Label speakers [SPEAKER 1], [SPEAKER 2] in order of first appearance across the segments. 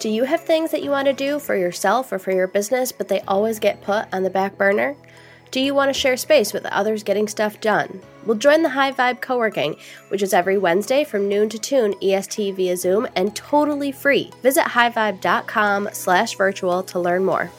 [SPEAKER 1] Do you have things that you want to do for yourself or for your business, but they always get put on the back burner? Do you want to share space with others getting stuff done? Well, join the High Vibe Co-working, which is every Wednesday from noon to tune EST via Zoom and totally free. Visit highvibe.com slash virtual to learn more.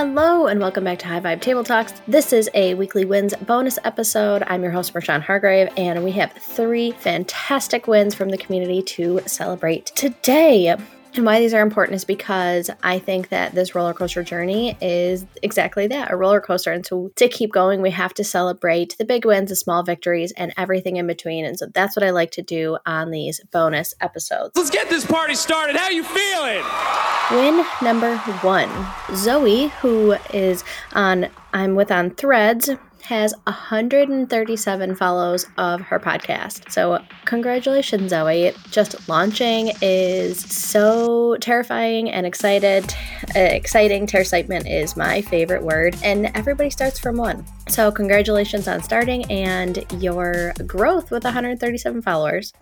[SPEAKER 1] Hello and welcome back to High Vibe Table Talks. This is a weekly wins bonus episode. I'm your host, Merchon Hargrave, and we have three fantastic wins from the community to celebrate today. And why these are important is because I think that this roller coaster journey is exactly that a roller coaster. And so to keep going, we have to celebrate the big wins, the small victories, and everything in between. And so that's what I like to do on these bonus episodes.
[SPEAKER 2] Let's get this party started. How you feeling?
[SPEAKER 1] Win number one Zoe, who is on I'm with on Threads, has 137 follows of her podcast. So, congratulations, Zoe. Just launching is so terrifying and excited. Uh, exciting, excitement is my favorite word, and everybody starts from one. So, congratulations on starting and your growth with 137 followers.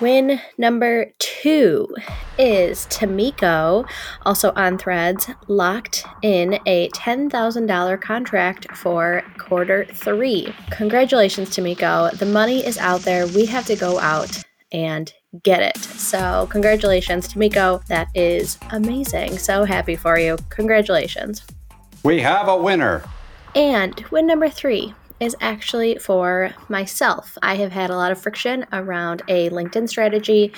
[SPEAKER 1] Win number two is Tomiko, also on threads, locked in a $10,000 contract for quarter three. Congratulations, Tomiko. The money is out there. We have to go out and get it. So, congratulations, Tomiko. That is amazing. So happy for you. Congratulations.
[SPEAKER 3] We have a winner.
[SPEAKER 1] And win number three is actually for myself. I have had a lot of friction around a LinkedIn strategy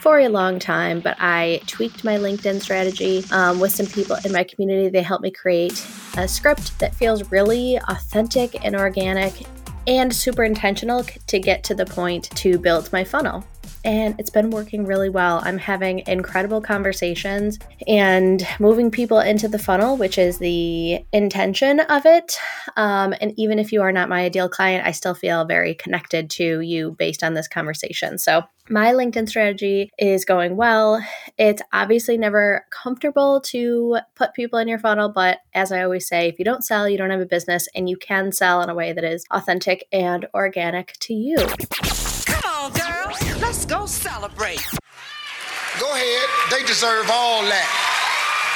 [SPEAKER 1] for a long time, but I tweaked my LinkedIn strategy um, with some people in my community. They helped me create a script that feels really authentic and organic and super intentional to get to the point to build my funnel and it's been working really well. I'm having incredible conversations and moving people into the funnel, which is the intention of it. Um, and even if you are not my ideal client, I still feel very connected to you based on this conversation. So, my LinkedIn strategy is going well. It's obviously never comfortable to put people in your funnel, but as I always say, if you don't sell, you don't have a business, and you can sell in a way that is authentic and organic to you.
[SPEAKER 4] Go celebrate.
[SPEAKER 5] Go ahead. They deserve all that.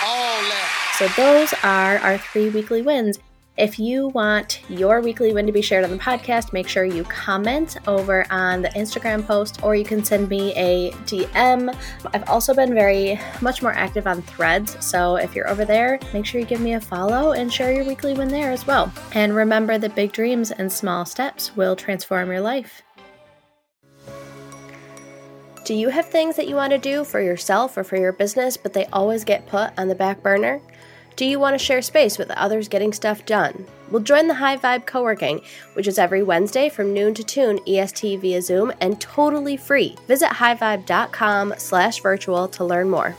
[SPEAKER 5] All that.
[SPEAKER 1] So, those are our three weekly wins. If you want your weekly win to be shared on the podcast, make sure you comment over on the Instagram post or you can send me a DM. I've also been very much more active on threads. So if you're over there, make sure you give me a follow and share your weekly win there as well. And remember that big dreams and small steps will transform your life. Do you have things that you want to do for yourself or for your business, but they always get put on the back burner? Do you want to share space with others getting stuff done? Well, join the High Vibe Co-working, which is every Wednesday from noon to tune EST via Zoom and totally free. Visit highvibe.com slash virtual to learn more.